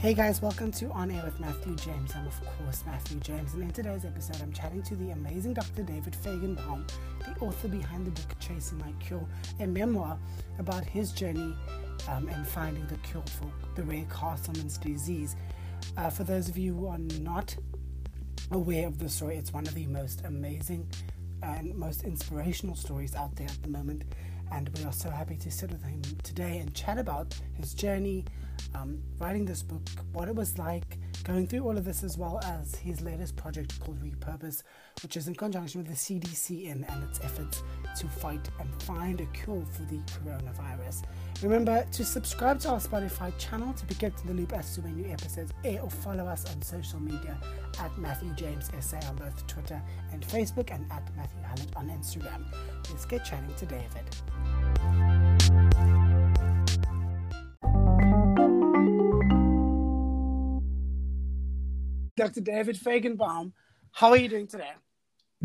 Hey guys, welcome to On Air with Matthew James. I'm, of course, Matthew James, and in today's episode, I'm chatting to the amazing Dr. David Fajgenbaum, the author behind the book Chasing My Cure, a memoir about his journey um, in finding the cure for the rare Castleman's disease. Uh, for those of you who are not aware of the story, it's one of the most amazing and most inspirational stories out there at the moment. And we are so happy to sit with him today and chat about his journey, um, writing this book, what it was like, going through all of this, as well as his latest project called Repurpose, which is in conjunction with the CDC and, and its efforts to fight and find a cure for the coronavirus. Remember to subscribe to our Spotify channel to be kept in the loop as to when new episodes air or follow us on social media at Matthew James SA on both Twitter and Facebook and at Matthew Hallett on Instagram. Let's get chatting to David. Dr. David Fajgenbaum, how are you doing today?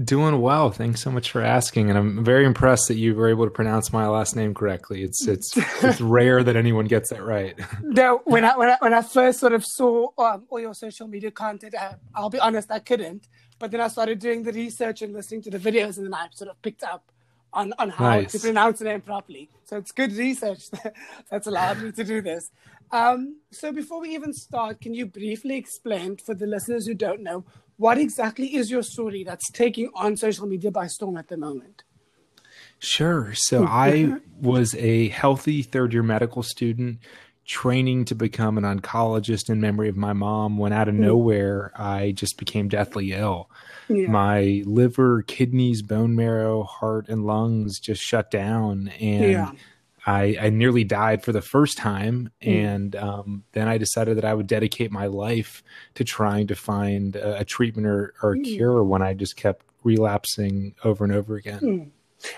Doing well. Thanks so much for asking, and I'm very impressed that you were able to pronounce my last name correctly. It's it's it's rare that anyone gets that right. no, when I when I when I first sort of saw um, all your social media content, I, I'll be honest, I couldn't. But then I started doing the research and listening to the videos, and then I sort of picked up on on how nice. to pronounce the name properly. So it's good research that's allowed me to do this. Um, so before we even start, can you briefly explain for the listeners who don't know what exactly is your story that's taking on social media by storm at the moment? Sure. So I was a healthy third year medical student training to become an oncologist in memory of my mom when out of hmm. nowhere I just became deathly ill. Yeah. My liver, kidneys, bone marrow, heart, and lungs just shut down. And yeah. I, I nearly died for the first time, mm. and um, then I decided that I would dedicate my life to trying to find a, a treatment or, or a mm. cure when I just kept relapsing over and over again. Mm.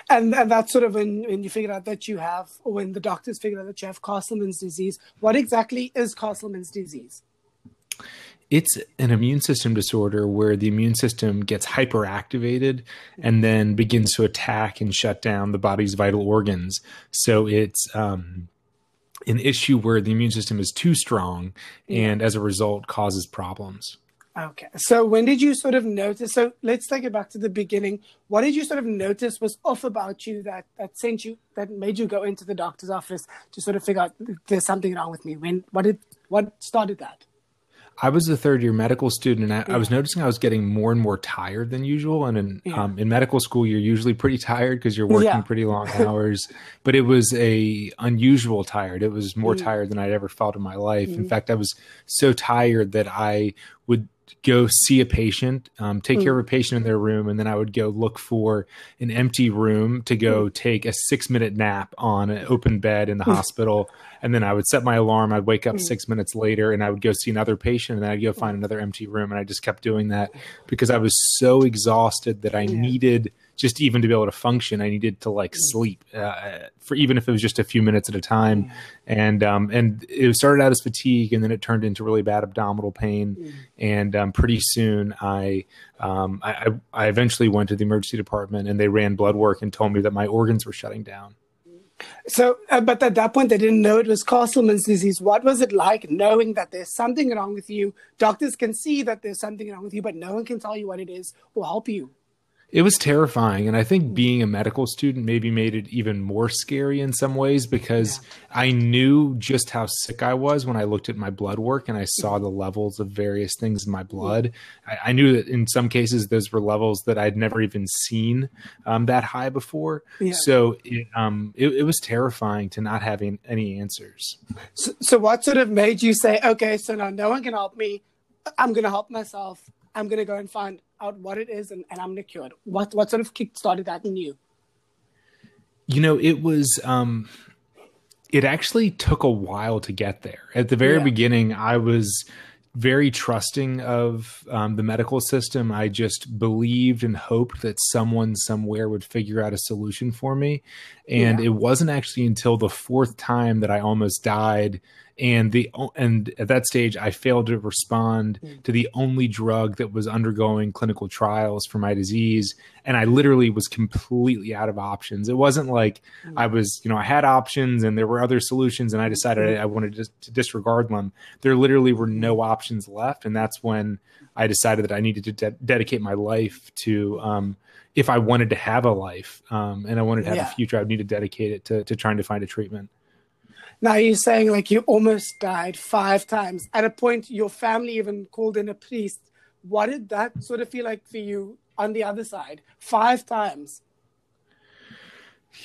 And, and that's sort of when, when you figured out that you have, when the doctors figured out that you have Castleman's disease. What exactly is Castleman's disease? It's an immune system disorder where the immune system gets hyperactivated and then begins to attack and shut down the body's vital organs. So it's um, an issue where the immune system is too strong and as a result causes problems. Okay. So when did you sort of notice? So let's take it back to the beginning. What did you sort of notice was off about you that that sent you that made you go into the doctor's office to sort of figure out there's something wrong with me? When what did what started that? I was a third year medical student, and I, yeah. I, was noticing I was getting more and more tired than usual. And in yeah. um, in medical school, you're usually pretty tired because you're working yeah. pretty long hours. but it was a unusual tired. It was more mm. tired than I'd ever felt in my life. Mm. In fact, I was so tired that I would go see a patient, um, take mm. care of a patient in their room, and then I would go look for an empty room to go mm. take a six minute nap on an open bed in the mm. hospital. And then I would set my alarm. I'd wake up mm. six minutes later and I would go see another patient and then I'd go find mm. another empty room. And I just kept doing that because I was so exhausted that I yeah. needed – just even to be able to function, I needed to like sleep uh, for even if it was just a few minutes at a time. And um, and it started out as fatigue, and then it turned into really bad abdominal pain. And um, pretty soon, I, um, I I eventually went to the emergency department, and they ran blood work and told me that my organs were shutting down. So, uh, but at that point, they didn't know it was Castleman's disease. What was it like knowing that there's something wrong with you? Doctors can see that there's something wrong with you, but no one can tell you what it is or help you. It was terrifying. And I think being a medical student maybe made it even more scary in some ways because yeah. I knew just how sick I was when I looked at my blood work and I saw the levels of various things in my blood. I, I knew that in some cases those were levels that I'd never even seen um, that high before. Yeah. So it, um, it, it, was terrifying to not having any answers. So, so, what sort of made you say, okay, so now no one can help me. I'm going to help myself. I'm going to go and find out what it is and, and I'm cured. What what sort of kick started that in you? You know, it was um it actually took a while to get there. At the very yeah. beginning, I was very trusting of um, the medical system. I just believed and hoped that someone somewhere would figure out a solution for me. And yeah. it wasn't actually until the fourth time that I almost died and the and at that stage i failed to respond mm. to the only drug that was undergoing clinical trials for my disease and i literally was completely out of options it wasn't like i was you know i had options and there were other solutions and i decided. I, I, wanted to, to, disregard them there literally were no options left and that's when i decided that i needed to de- dedicate my life to um, if i wanted to have a life um, and i wanted to have yeah. a future i would need to dedicate it to, to trying to find a treatment now you're saying like you almost died five times. At a point, your family even called in a priest. What did that sort of feel like for you on the other side? Five times.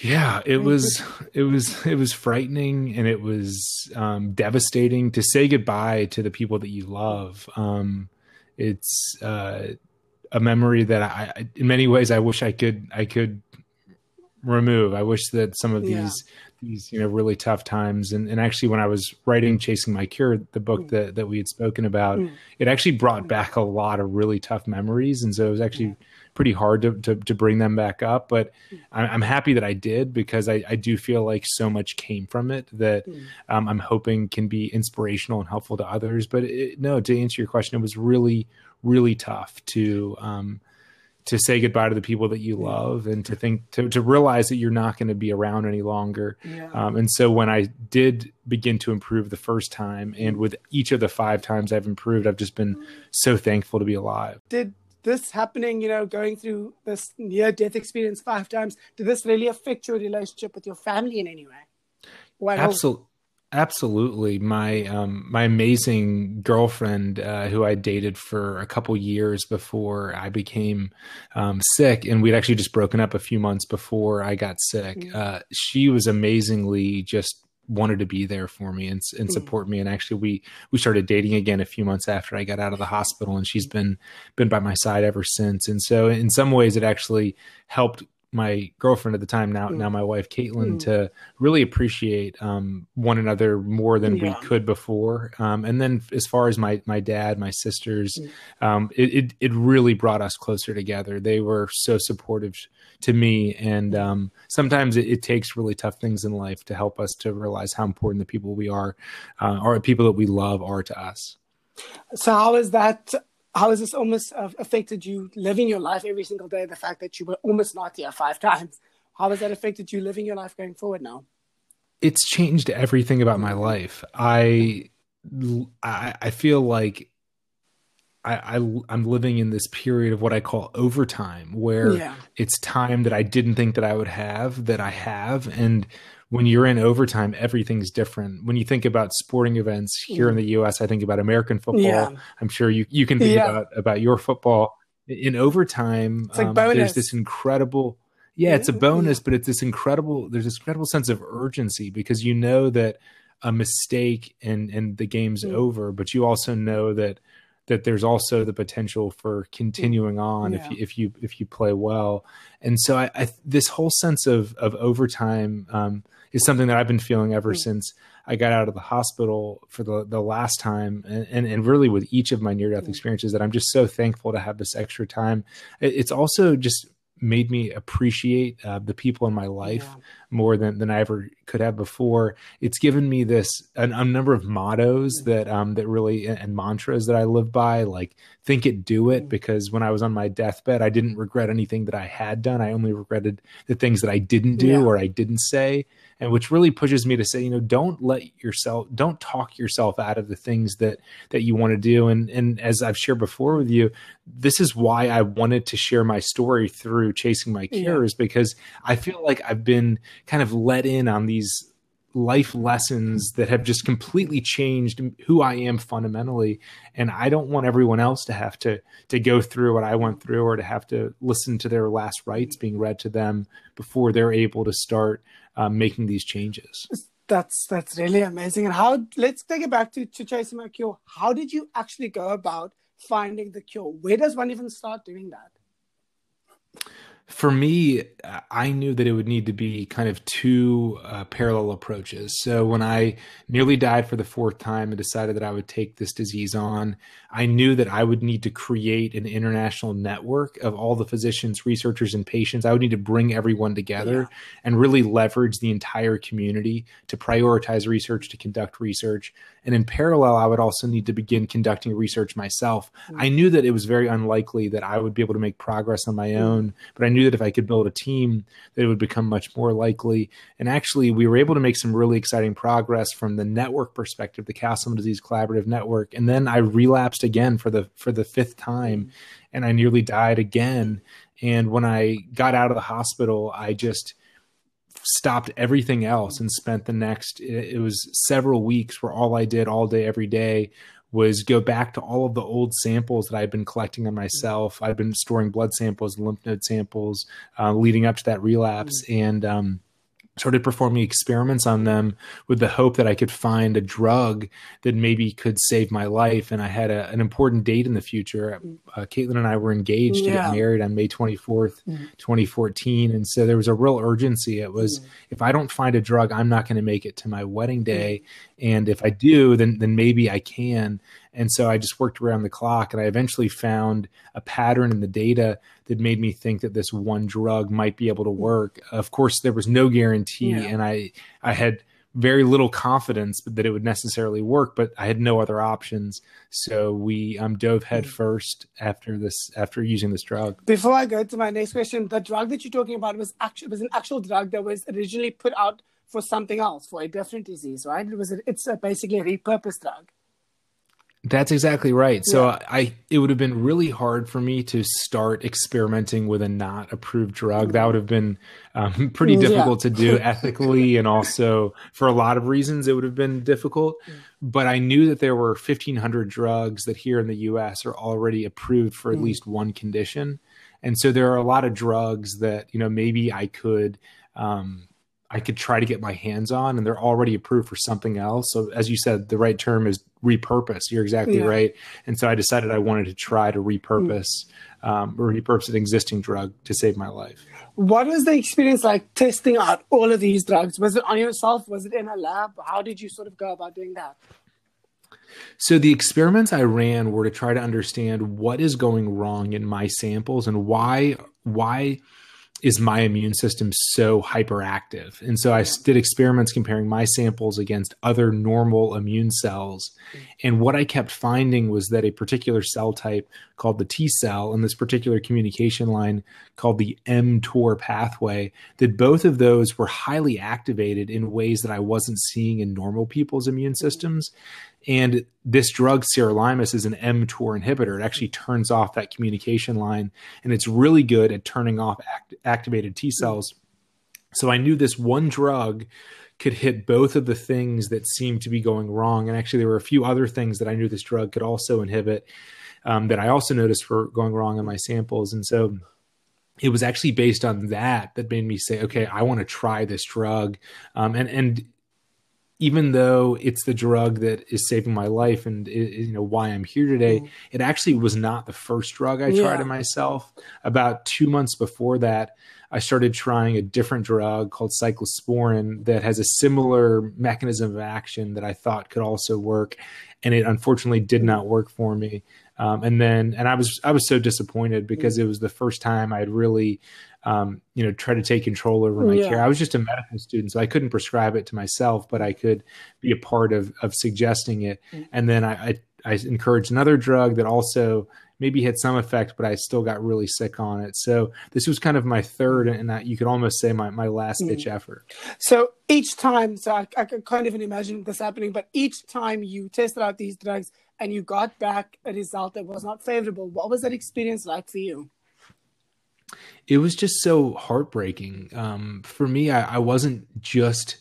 Yeah, it was it was it was frightening and it was um, devastating to say goodbye to the people that you love. Um, it's uh, a memory that I, in many ways, I wish I could I could remove. I wish that some of yeah. These you know really tough times and, and actually when i was writing chasing my cure the book mm. that, that we had spoken about mm. it actually brought back a lot of really tough memories and so it was actually pretty hard to, to, to bring them back up but mm. i'm happy that i did because I, I do feel like so much came from it that mm. um, i'm hoping can be inspirational and helpful to others but it, no to answer your question it was really really tough to um, to say goodbye to the people that you love and to think to, to realize that you're not going to be around any longer. Yeah. um, and so when i did begin to improve the first time and with each of the five times i've improved i've just been so thankful to be alive. Did this happening you know going through this near death experience five times did this really affect your relationship with your family in any way? Absolutely Absolutely, my um, my amazing girlfriend, uh, who I dated for a couple years before I became um, sick, and we'd actually just broken up a few months before I got sick. Mm. Uh, she was amazingly just wanted to be there for me and, and mm. support me. And actually, we we started dating again a few months after I got out of the hospital, and she's been been by my side ever since. And so, in some ways, it actually helped my girlfriend at the time now mm. now my wife Caitlin mm. to really appreciate um, one another more than yeah. we could before um, and then as far as my my dad my sisters mm. um, it, it, it really brought us closer together they were so supportive to me and um, sometimes it, it, takes really tough things in life to help us to realize how important the people we are uh, or people that we love are to us so how is that how has this almost uh, affected you living your life every single day? The fact that you were almost not here five times. How has that affected you living your life going forward now? It's changed everything about my life. I I, I feel like I, I am living in this period of what I call overtime, where yeah. it's time that I didn't think that I would have that I have, and when you're in overtime, everything's different. When you think about sporting events here in the U.S., I think about American football. Yeah. I'm sure you you can think yeah. about about your football in overtime. It's Like um, there's this incredible. Yeah, it's a bonus, but it's this incredible. There's this incredible sense of urgency because you know that a mistake and and the game's mm. over, but you also know that that there's also the potential for continuing on yeah. if you if you if you play well. And so I, I this whole sense of of overtime um, is something that I've been feeling ever mm. since I got out of the hospital for the, the last time. And, and, and really with each of my near death mm. experiences that I'm just so thankful to have this extra time. It's also just made me appreciate uh, the people in my life yeah. More than, than I ever could have before. It's given me this a, a number of mottos mm. that um that really and mantras that I live by, like think it, do it. Mm. Because when I was on my deathbed, I didn't regret anything that I had done. I only regretted the things that I didn't do yeah. or I didn't say and which really pushes me to say you know don't let yourself don't talk yourself out of the things that that you want to do and and as i've shared before with you this is why i wanted to share my story through chasing my cures yeah. because i feel like i've been kind of let in on these life lessons that have just completely changed who I am fundamentally and I don't want everyone else to have to to go through what I went through or to have to listen to their last rites being read to them before they're able to start um, making these changes. That's that's really amazing. And how? Let's take it back to to chasing my cure. How did you actually go about finding the cure? Where does one even start doing that? For me, I knew that it would need to be kind of two uh, parallel approaches. So when I nearly died for the fourth time and decided that I would take this disease on, I knew that I would need to create an international network of all the physicians, researchers, and patients. I would need to bring everyone together yeah. and really leverage the entire community to prioritize research, to conduct research. And in parallel, I would also need to begin conducting research myself. Mm-hmm. I knew that it was very unlikely that I would be able to make progress on my mm-hmm. own, but I knew that if I could build a team, that it would become much more likely. And actually, we were able to make some really exciting progress from the network perspective, the Castleman Disease Collaborative Network. And then I relapsed again for the for the fifth time and I nearly died again. And when I got out of the hospital, I just stopped everything else and spent the next it was several weeks where all I did all day every day was go back to all of the old samples that I've been collecting on myself. I've been storing blood samples, lymph node samples, uh, leading up to that relapse, mm-hmm. and um, started performing experiments on them with the hope that I could find a drug that maybe could save my life. And I had a, an important date in the future. Uh, Caitlin and I were engaged yeah. to get married on May 24th, mm. 2014. And so there was a real urgency. It was, mm. if I don't find a drug, I'm not going to make it to my wedding day. Mm. And if I do, then, then maybe I can. And so I just worked around the clock and I eventually found a pattern in the data that made me think that this one drug might be able to work. Of course, there was no guarantee yeah. and I I had very little confidence that it would necessarily work, but I had no other options. So we um, dove headfirst after this, after using this drug. Before I go to my next question, the drug that you're talking about was actually was an actual drug that was originally put out for something else, for a different disease, right? It was a, it's a basically a repurposed drug. That's exactly right. So yeah. I it would have been really hard for me to start experimenting with a not approved drug. That would have been um, pretty difficult yeah. to do ethically, and also for a lot of reasons it would have been difficult. But I knew that there were 1,500 drugs that here in the U.S. are already approved for at mm. least one condition, and so there are a lot of drugs that you know maybe I could. Um, I could try to get my hands on, and they're already approved for something else. So, as you said, the right term is repurpose. You're exactly yeah. right. And so, I decided I wanted to try to repurpose, mm. um, repurpose an existing drug to save my life. What was the experience like testing out all of these drugs? Was it on yourself? Was it in a lab? How did you sort of go about doing that? So the experiments I ran were to try to understand what is going wrong in my samples and why why is my immune system so hyperactive? And so I did experiments comparing my samples against other normal immune cells. And what I kept finding was that a particular cell type called the T cell and this particular communication line called the mTOR pathway, that both of those were highly activated in ways that I wasn't seeing in normal people's immune systems. And this drug, sirolimus, is an mTOR inhibitor. It actually turns off that communication line, and it's really good at turning off act- activated T cells. So I knew this one drug could hit both of the things that seemed to be going wrong. And actually, there were a few other things that I knew this drug could also inhibit um, that I also noticed were going wrong in my samples. And so it was actually based on that that made me say, okay, I want to try this drug. Um, and and even though it's the drug that is saving my life and you know why I'm here today, mm. it actually was not the first drug I yeah. tried in myself. About two months before that, I started trying a different drug called cyclosporin that has a similar mechanism of action that I thought could also work, and it unfortunately did not work for me. Um, and then, and I was I was so disappointed because it was the first time I had really um, you know, try to take control over my yeah. care. I was just a medical student, so I couldn't prescribe it to myself, but I could be a part of of suggesting it. Mm-hmm. And then I, I, I encouraged another drug that also maybe had some effect, but I still got really sick on it. So this was kind of my third, and I, you could almost say my my last mm-hmm. ditch effort. So each time, so I, I can kind of imagine this happening, but each time you tested out these drugs and you got back a result that was not favorable, what was that experience like for you? It was just so heartbreaking. Um, for me, I, I, wasn't just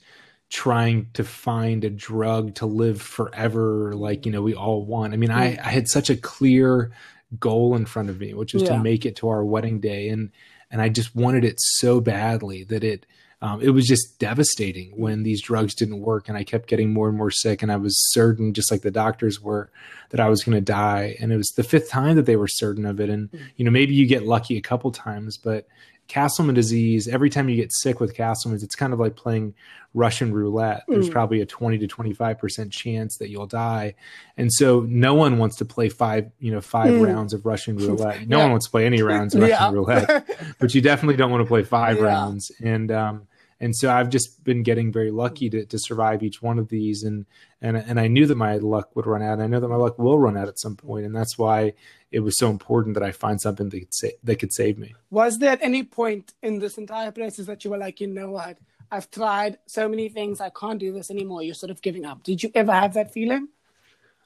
trying to find a drug to live forever, like you know we all want. I mean, I, I had such a clear goal in front of me, which was yeah. to make it to our wedding day, and and I just wanted it so badly that it um, it was just devastating when these drugs didn't work and I kept getting more and more sick. And I was certain, just like the doctors were, that I was going to die. And it was the fifth time that they were certain of it. And, mm. you know, maybe you get lucky a couple times, but Castleman disease, every time you get sick with Castleman's, it's kind of like playing Russian roulette. There's mm. probably a 20 to 25% chance that you'll die. And so no one wants to play five, you know, five mm. rounds of Russian roulette. No yeah. one wants to play any rounds of Russian yeah. roulette, but you definitely don't want to play five yeah. rounds. And, um, and so I've just been getting very lucky to, to survive each one of these, and and and I knew that my luck would run out. And I know that my luck will run out at some point, and that's why it was so important that I find something that could sa- that could save me. Was there at any point in this entire process that you were like, you know what, I've tried so many things, I can't do this anymore. You're sort of giving up. Did you ever have that feeling?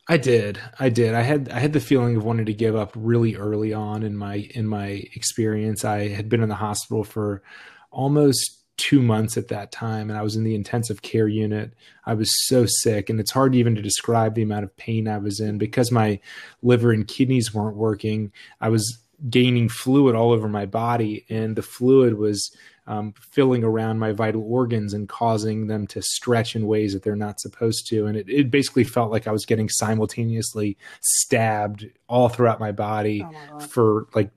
I did. I did. I had I had the feeling of wanting to give up really early on in my in my experience. I had been in the hospital for almost two months at that time and I was in the intensive care unit. I was so sick and it's hard even to describe the amount of pain I was in because my liver and kidneys weren't working. I was gaining fluid all over my body and the fluid was um, filling around my vital organs and causing them to stretch in ways that they're not supposed to. And it, it basically felt like I was getting simultaneously stabbed all throughout my body oh my for like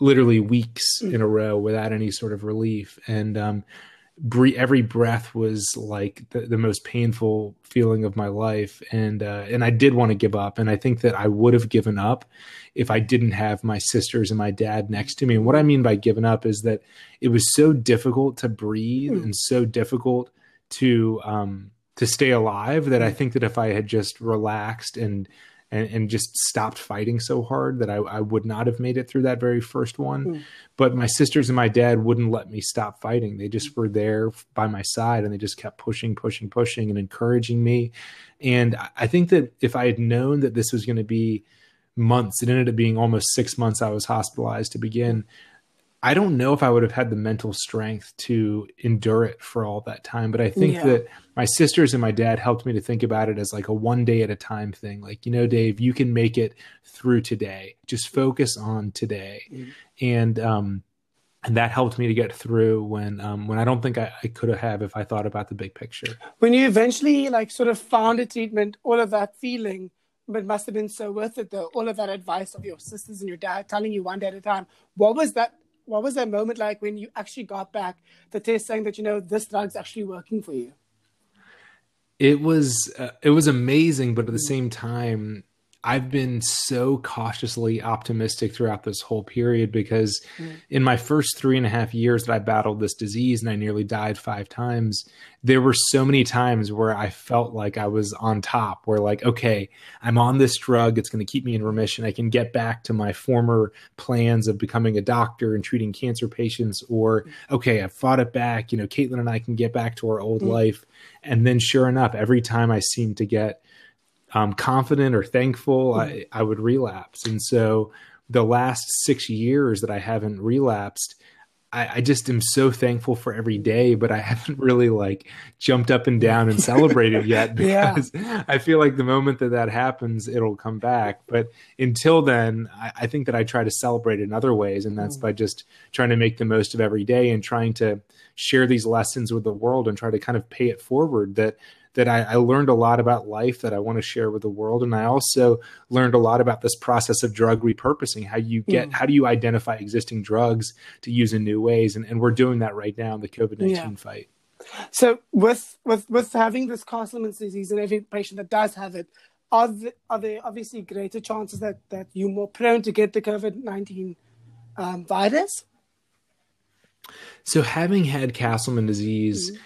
literally weeks mm. in a row without any sort of relief. And um, every breath was like the, the, most painful feeling of my life. And uh, and I did want to give up. And I think that I would have given up if I didn't have my sisters and my dad next to me. And what I mean by giving up is that it was so difficult to breathe mm. and so difficult to um, to stay alive that I mm. think that if I had just relaxed and and, and just stopped fighting so hard that I, I, would not have made it through that very first one. Mm. But my sisters and my dad wouldn't let me stop fighting. They just were there by my side and they just kept pushing, pushing, pushing and encouraging me. And I think that if I had known that this was going to be months, it ended up being almost six months I was hospitalized to begin. I don't know if I would have had the mental strength to endure it for all that time. But I think yeah. that my sisters and my dad helped me to think about it as like a one day at a time thing. Like, you know, Dave, you can make it through today. Just focus on today. Mm-hmm. And um and that helped me to get through when um when I don't think I, I could have if I thought about the big picture. When you eventually like sort of found a treatment, all of that feeling but must have been so worth it though. All of that advice of your sisters and your dad telling you one day at a time. What was that what was that moment like when you actually got back the test saying that you know this drug's actually working for you? It was uh, it was amazing, but at the same time, I've been so cautiously optimistic throughout this whole period because mm. in my first three and a half years that I battled this disease and I nearly died five times, there were so many times where I felt like I was on top, where like, okay, I'm on this drug, it's going to keep me in remission. I can get back to my former plans of becoming a doctor and treating cancer patients, or okay, I fought it back. You know, Caitlin and I can get back to our old mm. life. And then sure enough, every time I seem to get um, confident or thankful. I, I would relapse. And so the last six years that I haven't relapsed, I, I, just am so thankful for every day, but I haven't really like jumped up and down and celebrated yet because yeah. I feel like the moment that that happens, it'll come back. But until then, I, I think that I try to celebrate in other ways, and that's mm. by just trying to make the most of every day and trying to share these lessons with the world and try to kind of pay it forward that that I, I, learned a lot about life that I want to share with the world. And I also learned a lot about this process of drug repurposing, how you get, mm. how do you identify existing drugs to use in new ways? And, and we're doing that right now in the COVID 19 yeah. fight. So with, with, with having this Castleman's disease and every patient that does have it, are, the, are there obviously greater chances that, that you're more prone to get the COVID 19 um, virus? So having had Castleman disease mm.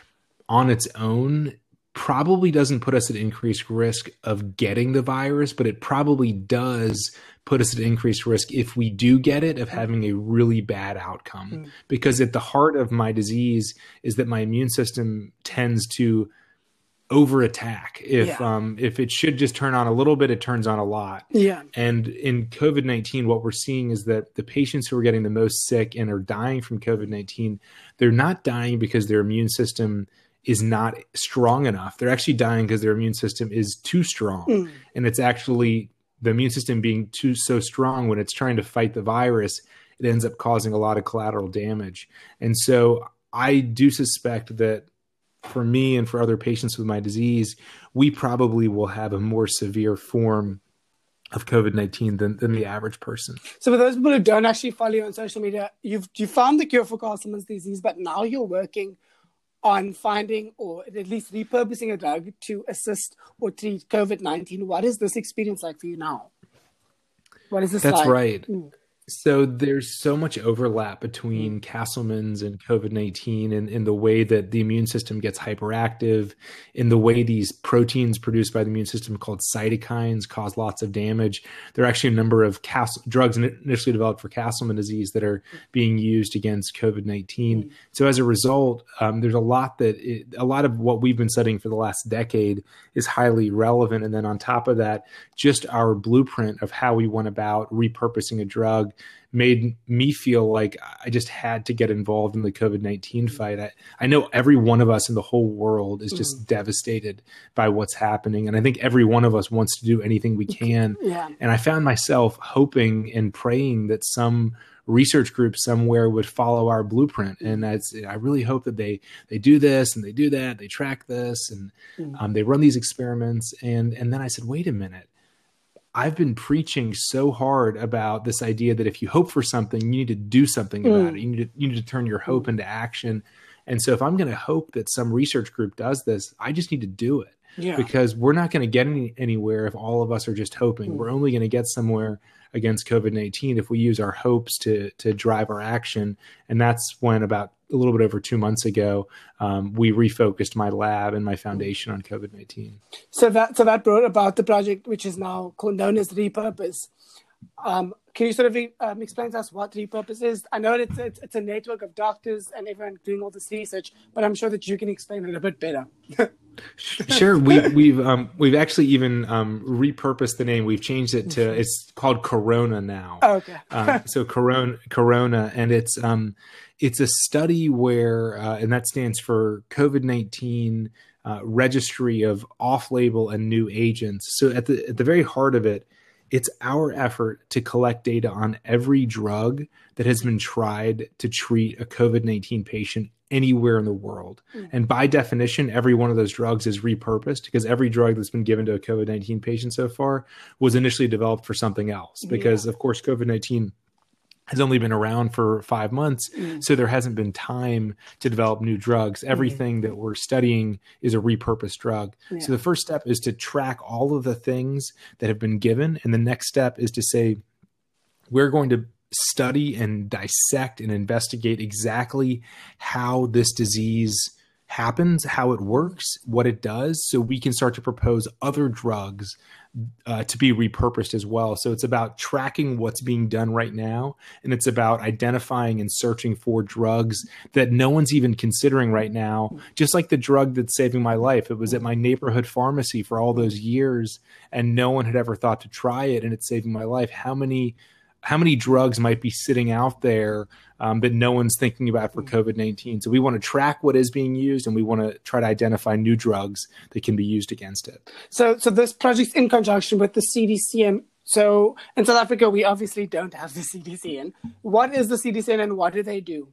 on its own probably doesn't put us at increased risk of getting the virus, but it probably does put us at increased risk if we do get it of having a really bad outcome. Mm. Because at the heart of my disease is that my immune system tends to over attack. If yeah. um if it should just turn on a little bit, it turns on a lot. Yeah. And in COVID nineteen, what we're seeing is that the patients who are getting the most sick and are dying from COVID nineteen, they're not dying because their immune system is not strong enough. They're actually dying because their immune system is too strong. Mm. And it's actually the immune system being too so strong when it's trying to fight the virus, it ends up causing a lot of collateral damage. And so I do suspect that for me and for other patients with my disease, we probably will have a more severe form of COVID nineteen than, than the average person. So for those people who don't actually follow you on social media, you've you found the cure for Castleman's disease, but now you're working on finding or at least repurposing a drug to assist or treat COVID nineteen. What is this experience like for you now? What is this? That's like? right. Mm. So there's so much overlap between Castleman's and COVID 19 and in the way that the immune system gets hyperactive, in the way these proteins produced by the immune system called cytokines cause lots of damage. There are actually a number of Cas- drugs initially developed for Castleman disease that are being used against COVID 19. Mm. So as a result, um, there's a lot that it, a lot of what we've been studying for the last decade is highly relevant. And then on top of that, just our blueprint of how we went about repurposing a drug made me feel like I just had to get involved in the COVID 19 mm-hmm. fight. I, I know every one of us in the whole world is just mm. devastated by what's happening. And I think every one of us wants to do anything we can. Yeah. And I found myself hoping and praying that some research group somewhere would follow our blueprint and mm-hmm. i really hope that they they do this and they do that they track this and mm. um, they run these experiments and and then i said wait a minute I've been preaching so hard about this idea that if you hope for something, you need to do something mm. about it. You need to you need to turn your hope into action. And so if I'm going to hope that some research group does this, I just need to do it. Yeah. Because we're not going to get any, anywhere if all of us are just hoping. Mm. We're only going to get somewhere against COVID nineteen if we use our hopes to to drive our action. And that's when about a little bit over two months ago, um, we refocused my lab and my foundation on COVID nineteen. So that so that brought about the project, which is now known as Repurpose. Um, can you sort of um, explain to us what Repurpose is? I know it's, it's, it's a network of doctors and everyone doing all this research, but I'm sure that you can explain it a bit better. sure, we, we've um, we've actually even um, repurposed the name. We've changed it to it's called Corona now. Oh, okay. uh, so Corona, Corona, and it's um, it's a study where, uh, and that stands for COVID 19 uh, Registry of Off Label and New Agents. So at the, at the very heart of it, it's our effort to collect data on every drug that has been tried to treat a COVID 19 patient anywhere in the world. Mm-hmm. And by definition, every one of those drugs is repurposed because every drug that's been given to a COVID 19 patient so far was initially developed for something else. Because, yeah. of course, COVID 19 has only been around for five months, mm. so there hasn't been time to develop new drugs. Mm-hmm. Everything mm-hmm. that we're studying is a repurposed drug. Yeah. So the first step is to track all of the things that have been given, and the next step is to say we're going to study and dissect and investigate exactly how this disease happens, how it works, what it does, so we can start to propose other drugs uh, to be repurposed as well. So it's about tracking what's being done right now, and it's about identifying and searching for drugs that no one's even considering right now. Just like the drug that's saving my life, it was at my neighborhood pharmacy for all those years, and no one had ever thought to try it, and it's saving my life. How many? How many drugs might be sitting out there um, that no one's thinking about for COVID 19. So we want to track what is being used and we want to try to identify new drugs that can be used against it. So, so this project's in conjunction with the CDCN. So in South Africa, we obviously don't have the CDCN. What is the CDCN and what do they do?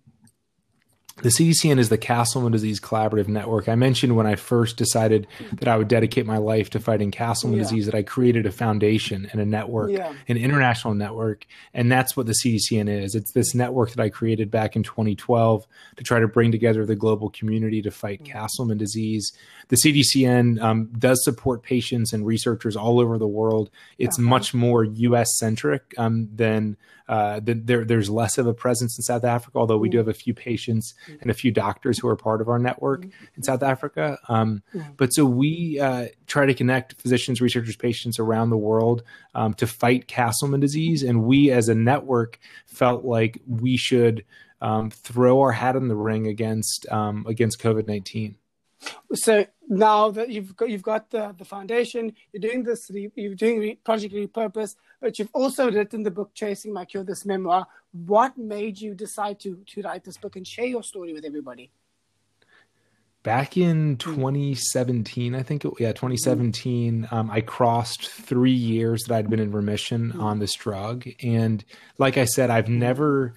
The CDCN is the Castleman Disease Collaborative Network. I mentioned when I first decided that I would dedicate my life to fighting Castleman yeah. disease that I created a foundation and a network, yeah. an international network. And that's what the CDCN is. It's this network that I created back in 2012 to try to bring together the global community to fight mm-hmm. Castleman disease. The CDCN um, does support patients and researchers all over the world. It's uh-huh. much more US centric um, than uh, the, there, there's less of a presence in South Africa, although we do have a few patients and a few doctors who are part of our network in South Africa. Um, but so we uh, try to connect physicians, researchers, patients around the world um, to fight Castleman disease. And we as a network felt like we should um, throw our hat in the ring against um, against COVID 19. So now that you've got you've got the, the foundation, you're doing this, you're doing Project Repurpose, but you've also written the book Chasing My Cure, this memoir. What made you decide to to write this book and share your story with everybody? Back in 2017, I think, it, yeah, 2017, um, I crossed three years that I'd been in remission on this drug, and like I said, I've never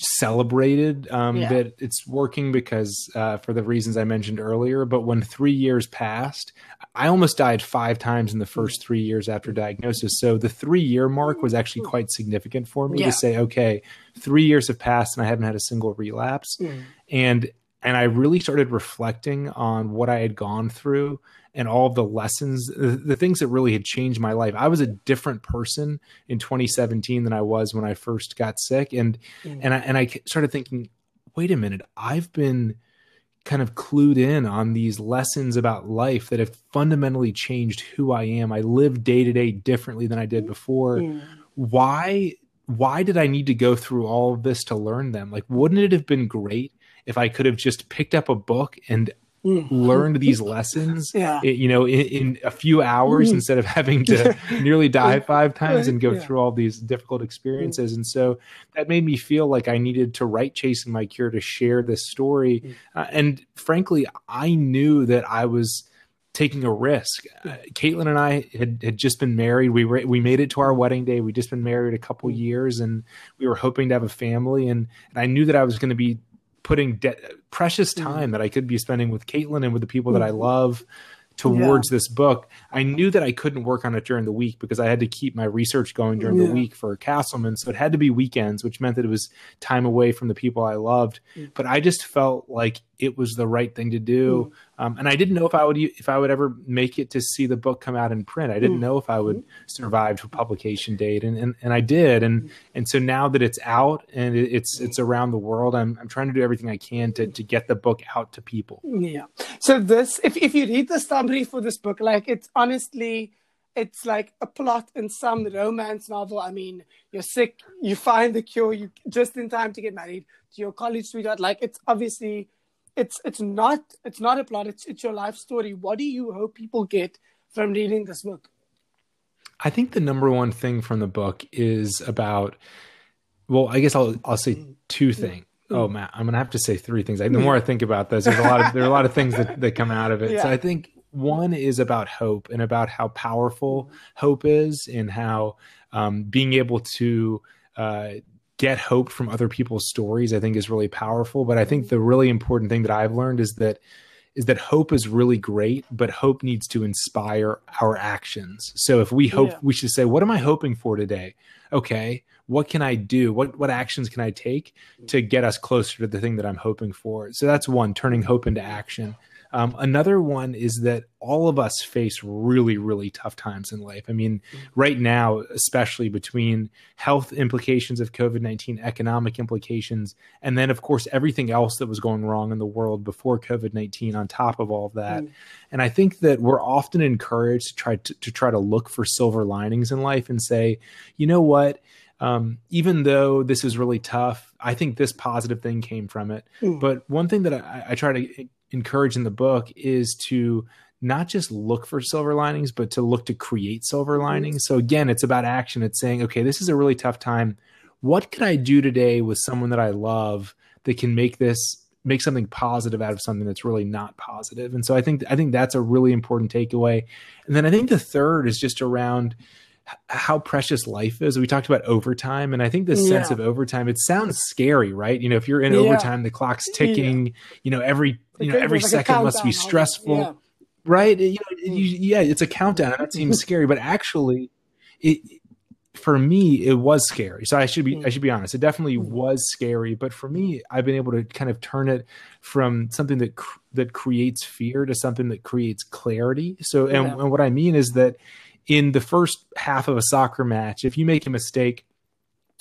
celebrated um, yeah. that it's working because uh, for the reasons I mentioned earlier. But when three years passed, I almost died five times in the first three years after diagnosis. So the three year mark was actually quite significant for me yeah. to say, okay, three years have passed and I haven't had a single relapse. Mm. And and I really started reflecting on what I had gone through and all the lessons, the, things that really had changed my life. I was a different person in 2017 than I was when I first got sick, and mm. and I and I started thinking, wait a minute, I've been kind of clued in on these lessons about life that have fundamentally changed who I am. I live day to day differently than I did before. Mm. Why why did I need to go through all of this to learn them? Like, wouldn't it have been great if I could have just picked up a book and Mm. learned these lessons yeah. you know in, in, a few hours mm. instead of having to nearly die five times and go yeah. through all these difficult experiences and so that made me feel like i needed to write chasing my cure to share this story mm. uh, and frankly i knew that i was taking a risk. Uh, Caitlin and I had, had just been married. We were, we made it to our wedding day. We'd just been married a couple years and we were hoping to have a family. And, and I knew that I was going to be putting de- precious mm. time mm. that I could be spending with Caitlin and with the people that I mm. love towards yeah. this book. I knew that I couldn't work on it during the week because I had to keep my research going during yeah. the week for Castleman. So it had to be weekends, which meant that it was time away from the people I loved. Mm. But I just felt like it was the right thing to do. Mm. Um, and I didn't know if I would if I would ever make it to see the book come out in print. I didn't mm. know if I would mm. survive to publication date, and, and and I did. And mm. and so now that it's out and it's it's around the world, I'm I'm trying to do everything I can to to get the book out to people. Yeah. So this, if if you read the summary for this book, like it's honestly it's like a plot in some romance novel. I mean, you're sick, you find the cure, you just in time to get married to your college sweetheart. Like it's obviously it's it's not it's not a plot. It's it's your life story. What do you hope people get from reading this book? I think the number one thing from the book is about well i guess i'll i'll say two things mm. oh man i'm gonna have to say three things. The more i think about this there's a lot of there are a lot of things that, that come out of it. Yeah. so i think one is about hope and about how powerful hope is and how um, being able to uh, get hope from other people's stories i think is really powerful. But i think mm-hmm. the really important thing that i've learned is that is that hope is really great but hope needs to inspire our actions. So if we hope yeah. we should say what am i hoping for today? Okay what can i do? What what actions can i take to mm-hmm. get us closer to the thing that i'm hoping for? So that's one turning hope into action um, another one is that all of us face really, really tough times in life. I mean, right now, especially between health implications of COVID 19, economic implications, and then, of course, everything else that was going wrong in the world before COVID 19 on top of all of that. Mm. And I think that we're often encouraged to try to, to try to look for silver linings in life and say, you know what? Um, even though this is really tough, I think this positive thing came from it. Mm. But one thing that I, I, try to encourage in the book is to not just look for silver linings, but to look to create silver linings. So again, it's about action. It's saying, okay, this is a really tough time. What can I do today with someone that I love that can make this make something positive out of something that's really not positive? And so I think I think that's a really important takeaway. And then I think the third is just around how precious life is. We talked about overtime, and I think this yeah. sense of overtime. It sounds scary, right? You know, if you're in yeah. overtime, the clock's ticking. Yeah. You know, every you know every like second must be stressful, right? You know, you, yeah, it's a countdown. That seems scary, but actually, it for me it was scary. So I should be I should be honest. It definitely mm. was scary, but for me, I've been able to kind of turn it from something that that creates fear to something that creates clarity. So, and, and what I mean is that in the first half of a soccer match, if you make a mistake,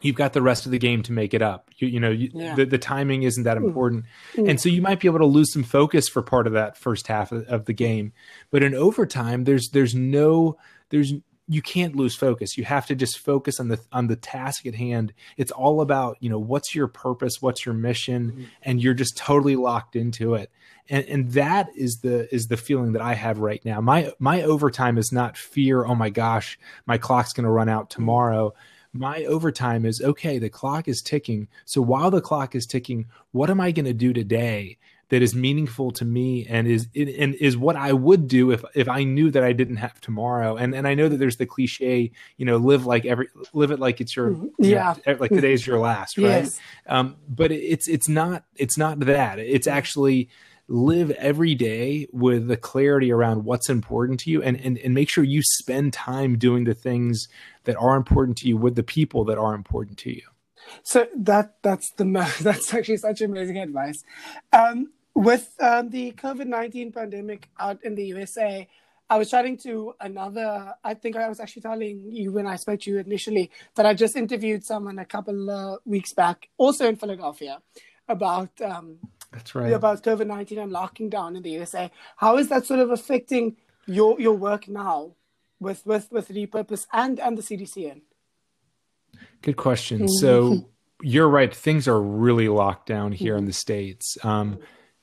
you've got the rest of the game to make it up. You, you know, you, yeah. the, the timing isn't that hmm. important. Mm. And so you might be able to lose some focus for part of that first half of, of, the game. But in overtime, there's there's no there's you can't lose focus. You have to just focus on the on the task at hand. It's all about, you know, what's your purpose, what's your mission, mm. and you're just totally locked into it and and that is the is the feeling that I have right now. My my overtime is not fear. Oh my gosh, my clock's going to run out tomorrow. My overtime is okay. The clock is ticking. So while the clock is ticking, what am I going to do today that is meaningful to me and is and is what I would do if if I knew that I didn't have tomorrow. And and I know that there's the cliche, you know, live like every live it like it's your mm-hmm. yeah, you know, like today's your last, right? Yes. Um, but it's it's not it's not that. It's actually live every day with the clarity around what's important to you and, and and make sure you spend time doing the things that are important to you with the people that are important to you. So that that's the that's actually such amazing advice. Um, with um, the COVID 19 pandemic out in the USA, I was chatting to another, I think I was actually telling you when I spoke to you initially that I just interviewed someone a couple of weeks back, also in Philadelphia, about. Um, that's right. About COVID 19 and locking down in the USA. How is that sort of affecting your, your work now with, with, with Repurpose and, and the CDCN? Good question. Mm-hmm. So you're right. Things are really locked down here mm-hmm. in the States. Um,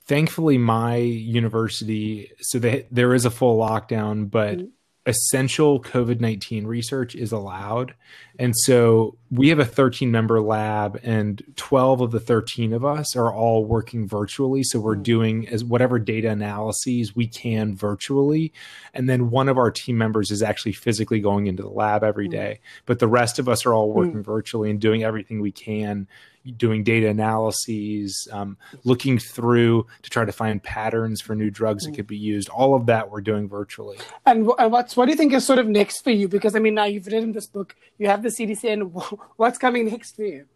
thankfully my university so they, there is a full lockdown but mm-hmm. essential covid-19 research is allowed and so we have a 13 member lab and 12 of the 13 of us are all working virtually so we're mm-hmm. doing as whatever data analyses we can virtually and then one of our team members is actually physically going into the lab every mm-hmm. but the rest of us are all working mm-hmm. virtually and doing everything we can doing data analyses, um, looking through to try to find patterns for new drugs that could be used. All of that we're doing virtually. And what's what do you think is sort of next for you? Because I mean, now you've written this book, you have the CDC, and what's coming next for you?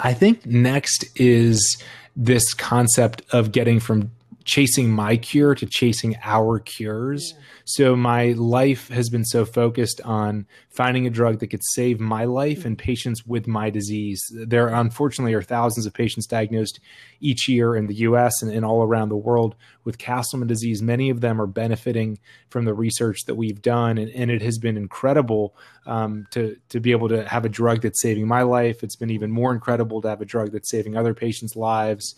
I think next is this concept of getting from chasing my cure to chasing our cures. Yeah. So my life has been so focused on finding a drug that could save my life mm-hmm. and patients with my disease. There unfortunately are thousands of patients diagnosed each year in the US and, and all around the world with Castleman disease. Many of them are benefiting from the research that we've done, and, and it has been incredible um, to to be able to have a drug that's saving my life. It's been even more incredible to have a drug that's saving other patients' lives.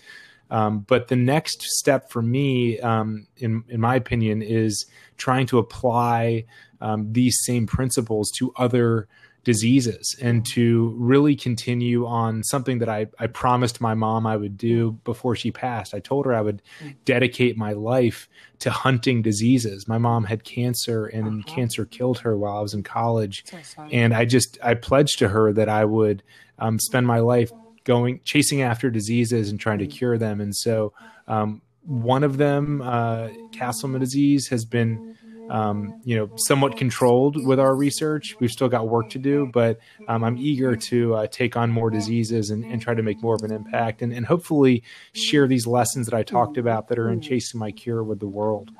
Um, but the next step for me, um, in in my opinion, is trying to apply um, these same principles to other diseases and to really continue on something that I, I promised my mom I would do before she passed. I told her I would dedicate my life to hunting diseases. My mom had cancer and uh-huh. cancer killed her while I was in college. and I just, I pledged to her that I would um, spend my life going chasing after diseases and trying to cure them. And so, um, one of them, uh, Castleman disease, has been um, you know somewhat controlled with our research. We've still got work to do, but um, I'm eager to uh, take on more diseases and, and, try to make more of an impact, and, and hopefully share these lessons that I talked about that are in chasing my cure with the world.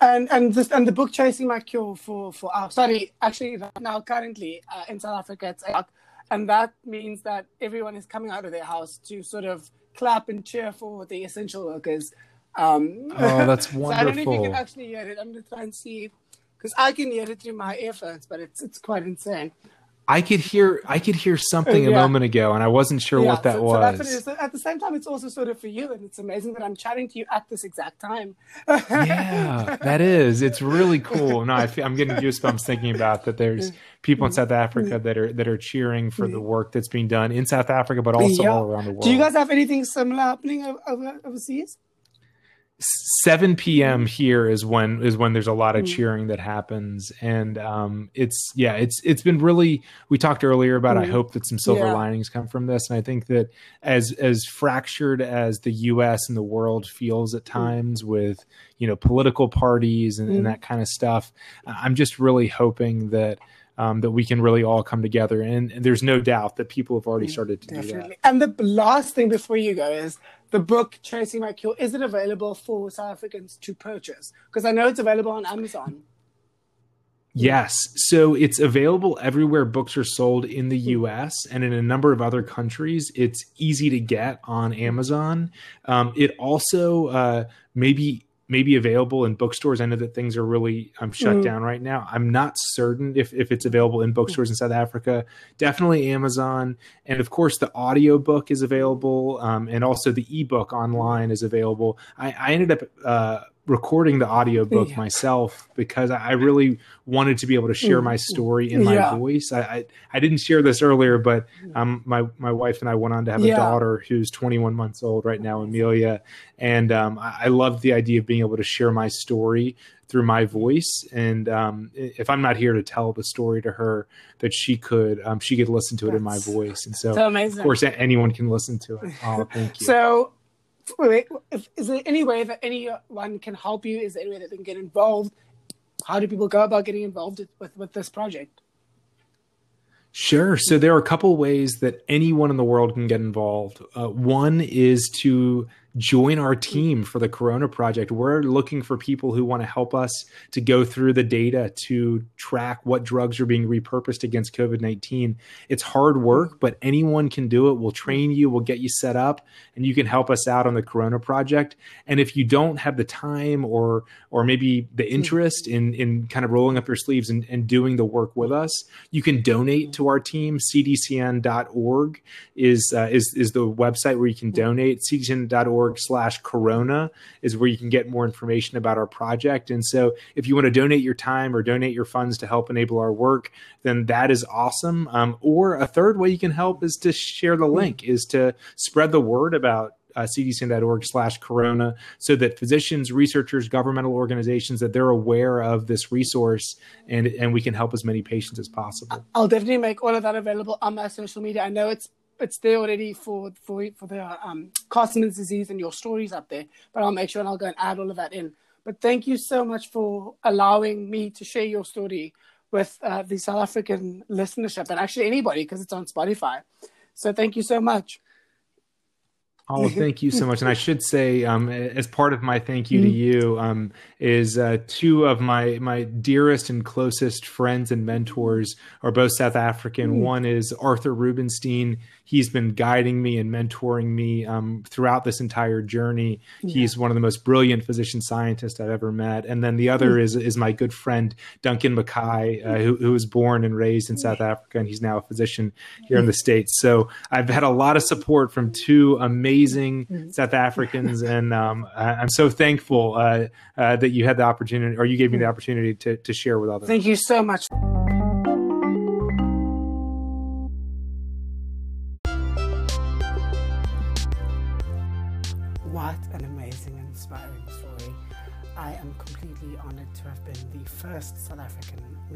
And and this and the book chasing my cure for for our sorry actually right now currently uh, in South Africa it's and that means that everyone is coming out of their house to sort of clap and cheer for the essential workers. Um, oh, that's wonderful! so I don't know if you can actually hear it. I'm gonna try and see because I can hear it through my earphones, but it's it's quite insane. I could hear I could hear something yeah. a moment ago, and I wasn't sure yeah, what that so, was. So that's what. At the same time, it's also sort of for you, and it's amazing that I'm chatting to you at this exact time. yeah, that is. It's really cool. No, I am getting goosebumps thinking about that. There's people in South Africa mm-hmm. that are that are cheering for the mm-hmm. work that's being done in South Africa, but also yeah. all around the world. Do you guys have anything similar happening overseas? 7 p.m. here is when is when there's a lot of mm. cheering that happens, and um, it's yeah, it's it's been really. We talked earlier about. Mm. I hope that some silver yeah. linings come from this, and I think that as as fractured as the U.S. and the world feels at mm. times mm. with you know political parties and, and mm. that kind of stuff, I'm just really hoping that um, that we can really all come together. And, and, there's no doubt that people have already mm, started to Definitely. do that. And the last thing before you go is the book Chasing My Cure. Is it available for South Africans to purchase? Because I know it's available on Amazon. Yes. So it's available everywhere books are sold in the US and in a number of other countries. It's easy to get on Amazon. Um, it also uh, maybe may be available in bookstores. I know that things are really um, shut mm. down right now. I'm not certain if, if it's available in bookstores in South Africa. Definitely Amazon. And of course, the audio book is available. Um, and also the ebook online is available. I, I ended up uh, recording the audiobook yeah. myself because I really wanted to be able to share my story in my yeah. voice. I, I, I didn't share this earlier, but um my my wife and I went on to have a daughter who's 21 months old right now, Amelia, and um I, I loved the idea of being able to share my story through my voice. And um, if I'm not here to tell the story to her, that she could um, she could listen to it That's in my voice. And so, so of course, anyone can listen to it. Oh, thank you. so wait, is there any way that anyone can help you? Is there any way that they can get involved? How do people go about getting involved with, with this project? Sure. So there are a couple ways that anyone in the world can get involved. Uh, one is to join our mm-hmm. team for the Corona Project. We're looking for people who want to help us to go through the data to track what drugs are being repurposed against COVID 19. It's hard work, but anyone can do it. We'll train you, we'll get you set up, and you can help us out on the Corona Project. And if you don't have the time or or maybe the mm-hmm. interest in in kind of rolling up your sleeves and, and doing the work with mm-hmm. us, you can donate to our team. CDCN.org is uh, is is the website where you can donate. CDCN.org org slash corona is where you can get more information about our project. And so if you want to donate your time or donate your funds to help enable our work, then that is awesome. Um, or a third way you can help is to share the link, is to spread the word about uh, cdcn.org slash corona so that physicians researchers governmental organizations that they're aware of this resource and and we can help as many patients as possible i'll definitely make all of that available on my social media i know it's it's there already for for for the um, Castleman's disease and your stories up there. But I'll make sure and I'll go and add all of that in. But thank you so much for allowing me to share your story with uh, the South African listenership and actually anybody because it's on Spotify. So thank you so much. Oh, thank you so much. And I should say, um, as part of my thank you to mm-hmm. you, um, is uh, two of my my dearest and closest friends and mentors are both South African. Mm. One is Arthur Rubenstein he's been guiding me and mentoring me um, throughout this entire journey. Yeah. He's one of the most brilliant physician scientists I've ever met. And then the other mm. is is my good friend Duncan Mackay, uh, who, who was born and raised in South Africa, and he's now a physician here in the states. So I've had a lot of support from two amazing mm. South Africans, and um, I'm so thankful uh, uh, that you had the opportunity, or you gave me the opportunity to to share with others. Thank you so much.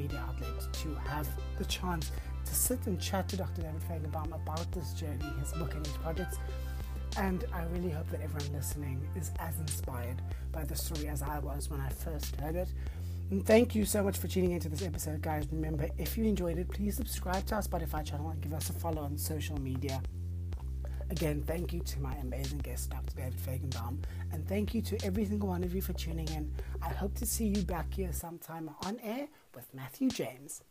Media outlet to have the chance to sit and chat to Dr. David Fajgenbaum about this journey, his book, and his projects. And I really hope that everyone listening is as inspired by the story as I was when I first heard it. And thank you so much for tuning into this episode, guys. Remember, if you enjoyed it, please subscribe to our Spotify channel and give us a follow on social media. Again, thank you to my amazing guest, Dr. David Fajgenbaum, and thank you to every single one of you for tuning in. I hope to see you back here sometime on air with Matthew James.